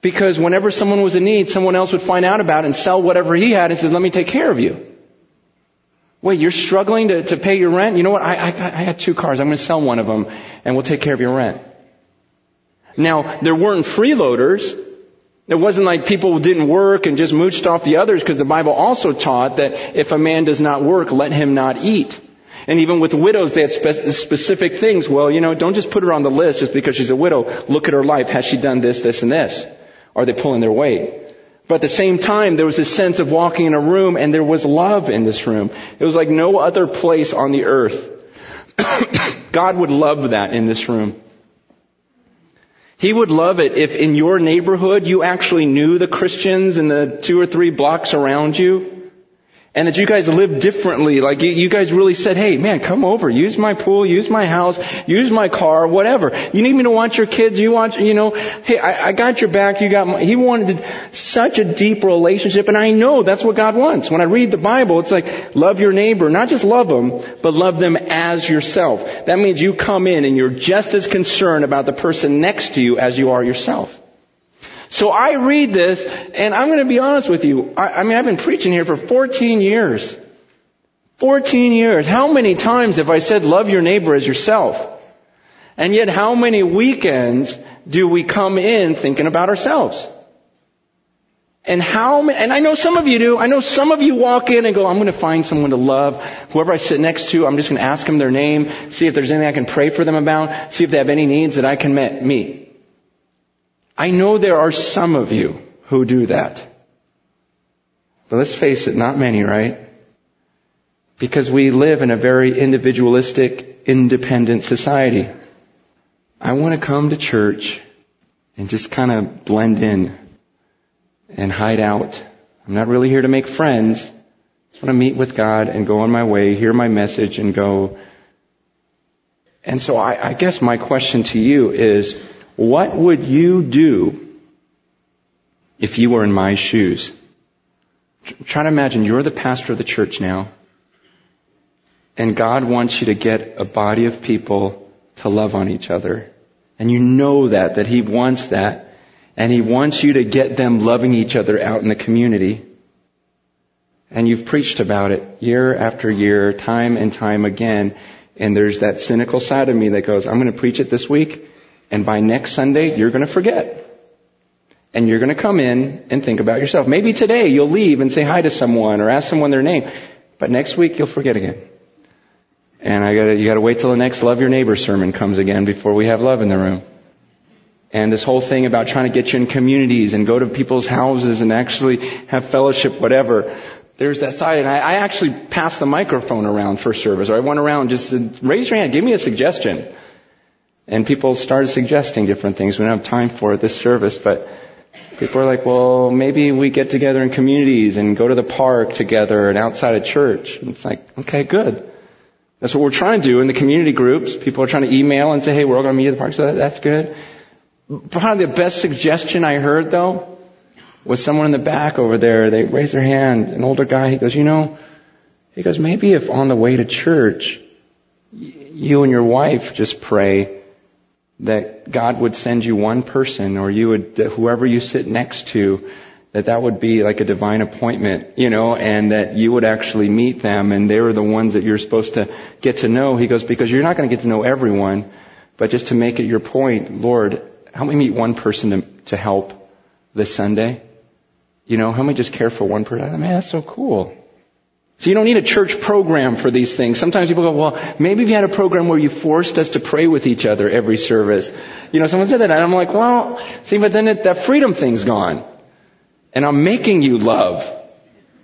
Because whenever someone was in need, someone else would find out about it and sell whatever he had and says, let me take care of you. Wait, you're struggling to, to pay your rent? You know what? I, I, I had two cars. I'm going to sell one of them and we'll take care of your rent. Now, there weren't freeloaders. It wasn't like people didn't work and just mooched off the others because the Bible also taught that if a man does not work, let him not eat. And even with widows, they had spe- specific things. Well, you know, don't just put her on the list just because she's a widow. Look at her life. Has she done this, this, and this? Are they pulling their weight? But at the same time, there was a sense of walking in a room and there was love in this room. It was like no other place on the earth. [COUGHS] God would love that in this room. He would love it if in your neighborhood you actually knew the Christians in the two or three blocks around you. And that you guys live differently. Like you, guys really said, hey man, come over, use my pool, use my house, use my car, whatever. You need me to watch your kids, you want, you know, hey, I, I got your back, you got my, he wanted such a deep relationship and I know that's what God wants. When I read the Bible, it's like, love your neighbor, not just love them, but love them as yourself. That means you come in and you're just as concerned about the person next to you as you are yourself. So I read this, and I'm going to be honest with you. I, I, mean, I've been preaching here for 14 years. 14 years. How many times have I said, love your neighbor as yourself? And yet, how many weekends do we come in thinking about ourselves? And how, and I know some of you do. I know some of you walk in and go, I'm to find someone to love. Whoever I sit next to, I'm just to ask them their name, see if there's anything I can pray for them about, see if they have any needs that I can meet. I know there are some of you who do that. But let's face it, not many, right? Because we live in a very individualistic, independent society. I want to come to church and just kind of blend in and hide out. I'm not really here to make friends. I just want to meet with God and go on my way, hear my message and go. And so I, I guess my question to you is, what would you do if you were in my shoes? Try to imagine you're the pastor of the church now, and God wants you to get a body of people to love on each other. And you know that, that He wants that. And He wants you to get them loving each other out in the community. And you've preached about it year after year, time and time again. And there's that cynical side of me that goes, I'm going to preach it this week. And by next Sunday, you're going to forget. And you're going to come in and think about yourself. Maybe today you'll leave and say hi to someone or ask someone their name. But next week you'll forget again. And I gotta, you gotta wait till the next love your neighbor sermon comes again before we have love in the room. And this whole thing about trying to get you in communities and go to people's houses and actually have fellowship, whatever. There's that side. And I, I actually passed the microphone around for service, or I went around just to raise your hand, give me a suggestion. And people started suggesting different things. We don't have time for this service, but people are like, well, maybe we get together in communities and go to the park together and outside of church. And it's like, okay, good. That's what we're trying to do in the community groups. People are trying to email and say, hey, we're all going to meet at the park, so that's good. Probably the best suggestion I heard though was someone in the back over there. They raised their hand, an older guy. He goes, you know, he goes, maybe if on the way to church, you and your wife just pray that God would send you one person or you would, whoever you sit next to, that that would be like a divine appointment, you know, and that you would actually meet them and they were the ones that you're supposed to get to know. He goes, because you're not going to get to know everyone, but just to make it your point, Lord, help me meet one person to, to help this Sunday. You know, help me just care for one person. I mean, that's so cool. So you don't need a church program for these things. Sometimes people go, well, maybe if you had a program where you forced us to pray with each other every service. You know, someone said that, and I'm like, well, see, but then it, that freedom thing's gone. And I'm making you love.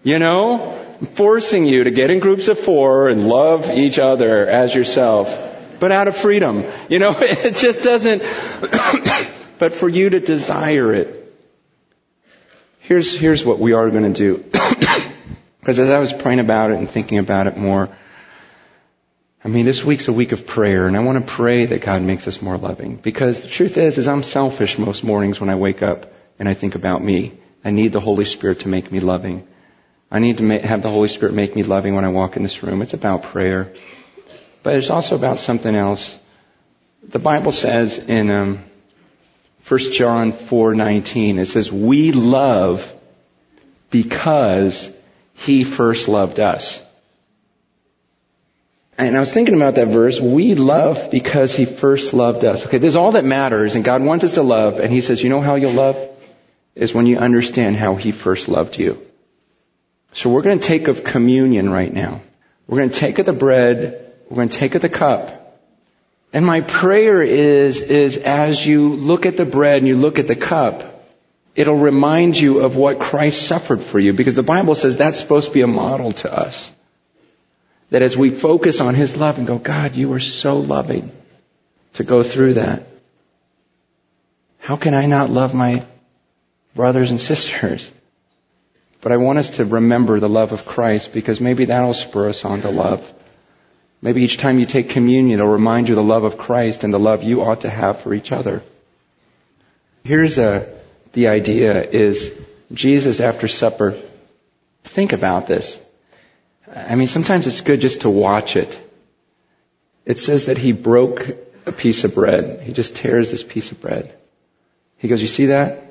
You know? I'm forcing you to get in groups of four and love each other as yourself. But out of freedom. You know, [LAUGHS] it just doesn't, [COUGHS] but for you to desire it. Here's, here's what we are going to do. [COUGHS] Because as I was praying about it and thinking about it more, I mean, this week's a week of prayer, and I want to pray that God makes us more loving. Because the truth is, is I'm selfish most mornings when I wake up and I think about me. I need the Holy Spirit to make me loving. I need to have the Holy Spirit make me loving when I walk in this room. It's about prayer. But it's also about something else. The Bible says in um, 1 John 4:19, it says, "We love because He first loved us." And I was thinking about that verse. We love because He first loved us. Okay, there's all that matters, and God wants us to love, and He says, "You know how you'll love is when you understand how He first loved you." So we're going to take of communion right now. We're going to take of the bread. We're going to take of the cup. And my prayer is, is as you look at the bread and you look at the cup, it'll remind you of what Christ suffered for you because the Bible says that's supposed to be a model to us. That as we focus on His love and go, God, you are so loving to go through that. How can I not love my brothers and sisters? But I want us to remember the love of Christ because maybe that'll spur us on to love. Maybe each time you take communion, it'll remind you the love of Christ and the love you ought to have for each other. Here's a, the idea is Jesus after supper, think about this. I mean, sometimes it's good just to watch it. It says that he broke a piece of bread. He just tears this piece of bread. He goes, you see that?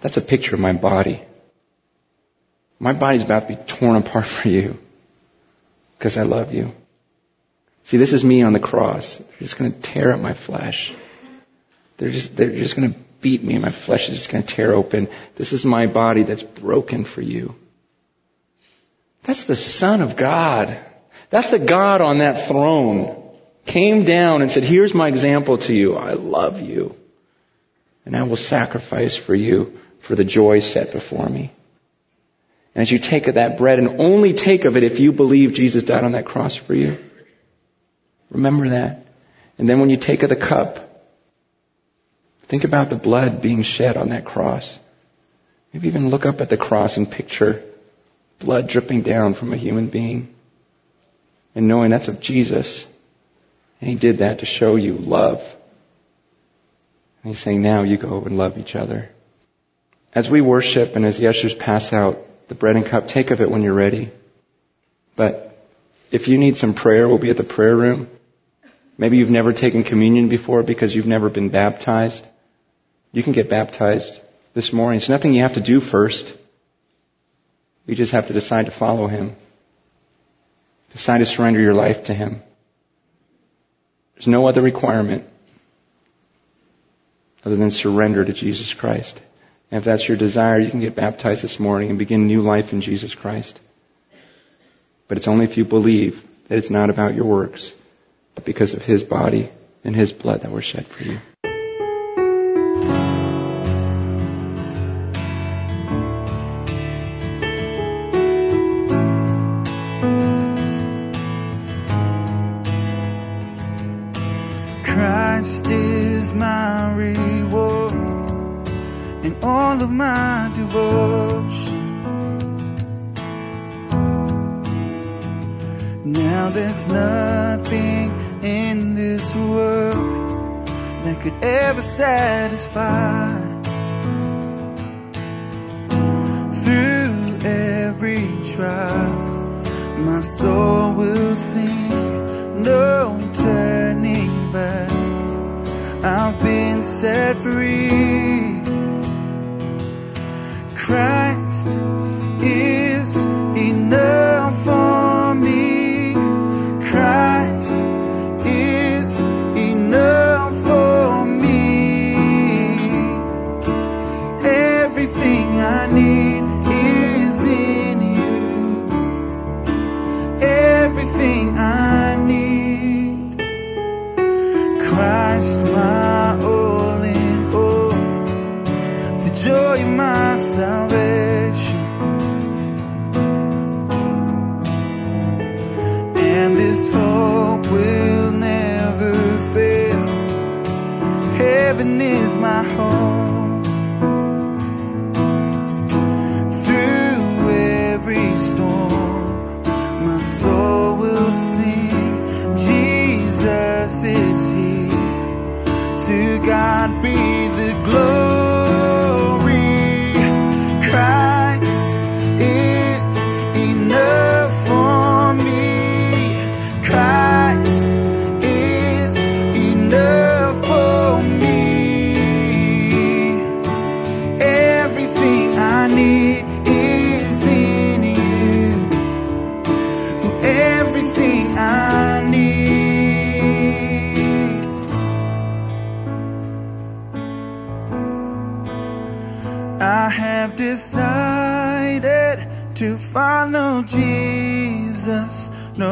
That's a picture of my body. My body's about to be torn apart for you because I love you. See, this is me on the cross. They're just going to tear up my flesh. They're just, they're just going to beat me my flesh is just going to tear open. This is my body that's broken for you. That's the Son of God. That's the God on that throne. Came down and said, here's my example to you. I love you. And I will sacrifice for you for the joy set before me. And as you take of that bread and only take of it if you believe Jesus died on that cross for you, remember that. And then when you take of the cup, think about the blood being shed on that cross. Maybe even look up at the cross and picture blood dripping down from a human being. And knowing that's of Jesus. And he did that to show you love. And he's saying now you go and love each other. As we worship and as the ushers pass out the bread and cup, take of it when you're ready. But if you need some prayer, we'll be at the prayer room. Maybe you've never taken communion before because you've never been baptized. You can get baptized this morning. It's nothing you have to do first. You just have to decide to follow Him. Decide to surrender your life to Him. There's no other requirement other than surrender to Jesus Christ. And if that's your desire, you can get baptized this morning and begin new life in Jesus Christ. But it's only if you believe that it's not about your works, but because of His body and His blood that were shed for you. Could ever satisfy. Through every trial, my soul will sing, no turning back. I've been set free. Christ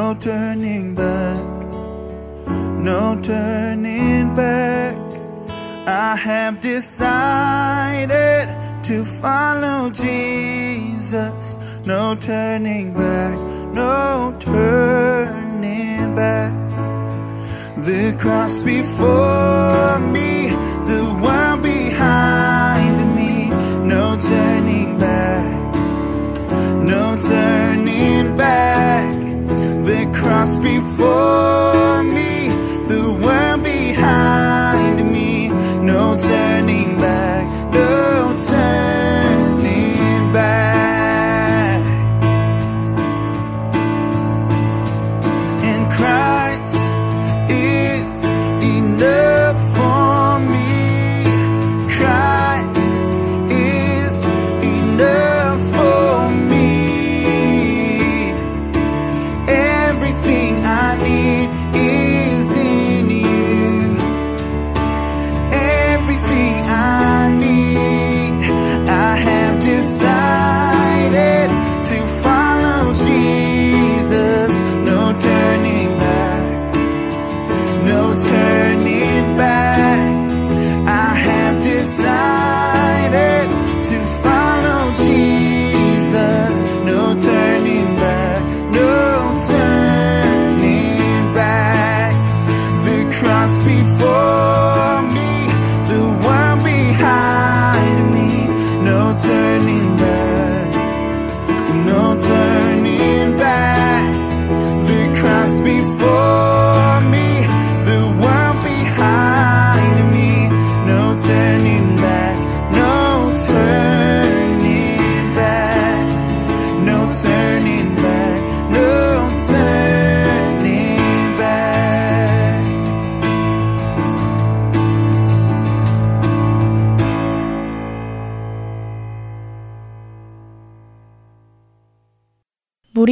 No turning back. No turning back. I have decided to follow Jesus. No turning back. No turning back. The cross before me, the world behind me. No turning back, no turning back. Cross before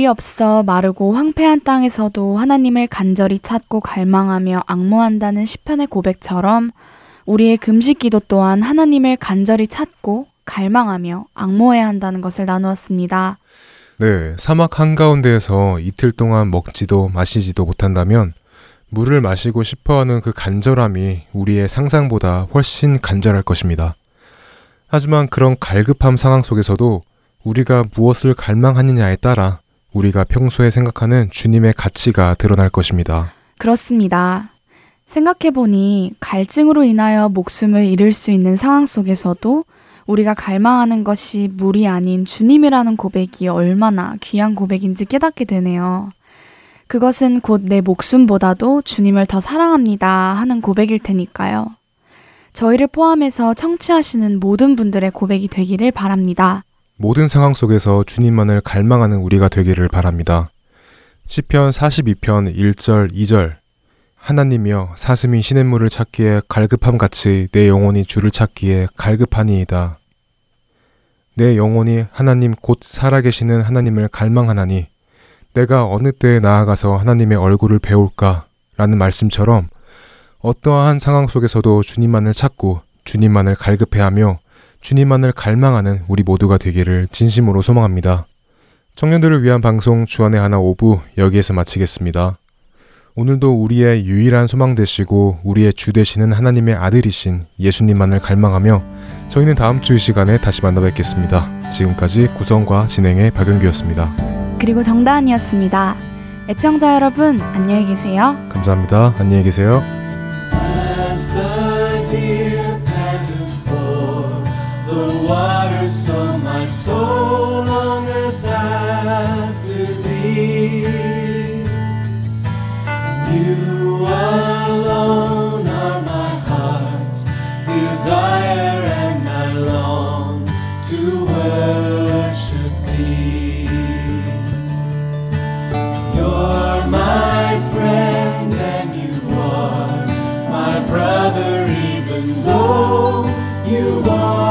물이 없어 마르고 황폐한 땅에서도 하나님을 간절히 찾고 갈망하며 악모한다는 시편의 고백처럼 우리의 금식 기도 또한 하나님을 간절히 찾고 갈망하며 악모해야 한다는 것을 나누었습니다. 네, 사막 한가운데에서 이틀 동안 먹지도 마시지도 못한다면 물을 마시고 싶어 하는 그 간절함이 우리의 상상보다 훨씬 간절할 것입니다. 하지만 그런 갈급함 상황 속에서도 우리가 무엇을 갈망하느냐에 따라 우리가 평소에 생각하는 주님의 가치가 드러날 것입니다. 그렇습니다. 생각해보니 갈증으로 인하여 목숨을 잃을 수 있는 상황 속에서도 우리가 갈망하는 것이 물이 아닌 주님이라는 고백이 얼마나 귀한 고백인지 깨닫게 되네요. 그것은 곧 내 목숨보다도 주님을 더 사랑합니다 하는 고백일 테니까요. 저희를 포함해서 청취하시는 모든 분들의 고백이 되기를 바랍니다. 모든 상황 속에서 주님만을 갈망하는 우리가 되기를 바랍니다. 시편 42편 1절 2절 하나님이여 사슴이 시냇물을 찾기에 갈급함 같이 내 영혼이 주를 찾기에 갈급하니이다. 내 영혼이 하나님 곧 살아계시는 하나님을 갈망하나니 내가 어느 때에 나아가서 하나님의 얼굴을 배울까? 라는 말씀처럼 어떠한 상황 속에서도 주님만을 찾고 주님만을 갈급해하며 주님만을 갈망하는 우리 모두가 되기를 진심으로 소망합니다. 청년들을 위한 방송 주안의 하나 오부 여기에서 마치겠습니다. 오늘도 우리의 유일한 소망 되시고 우리의 주 되시는 하나님의 아들이신 예수님만을 갈망하며 저희는 다음 주 이 시간에 다시 만나 뵙겠습니다. 지금까지 구성과 진행의 박영규였습니다. 그리고 정다은이었습니다. 애청자 여러분, 안녕히 계세요. 감사합니다. 안녕히 계세요. The water, so my soul longeth after thee. You alone are my heart's desire, and I long to worship thee. You're my friend, and you are my brother, even though you are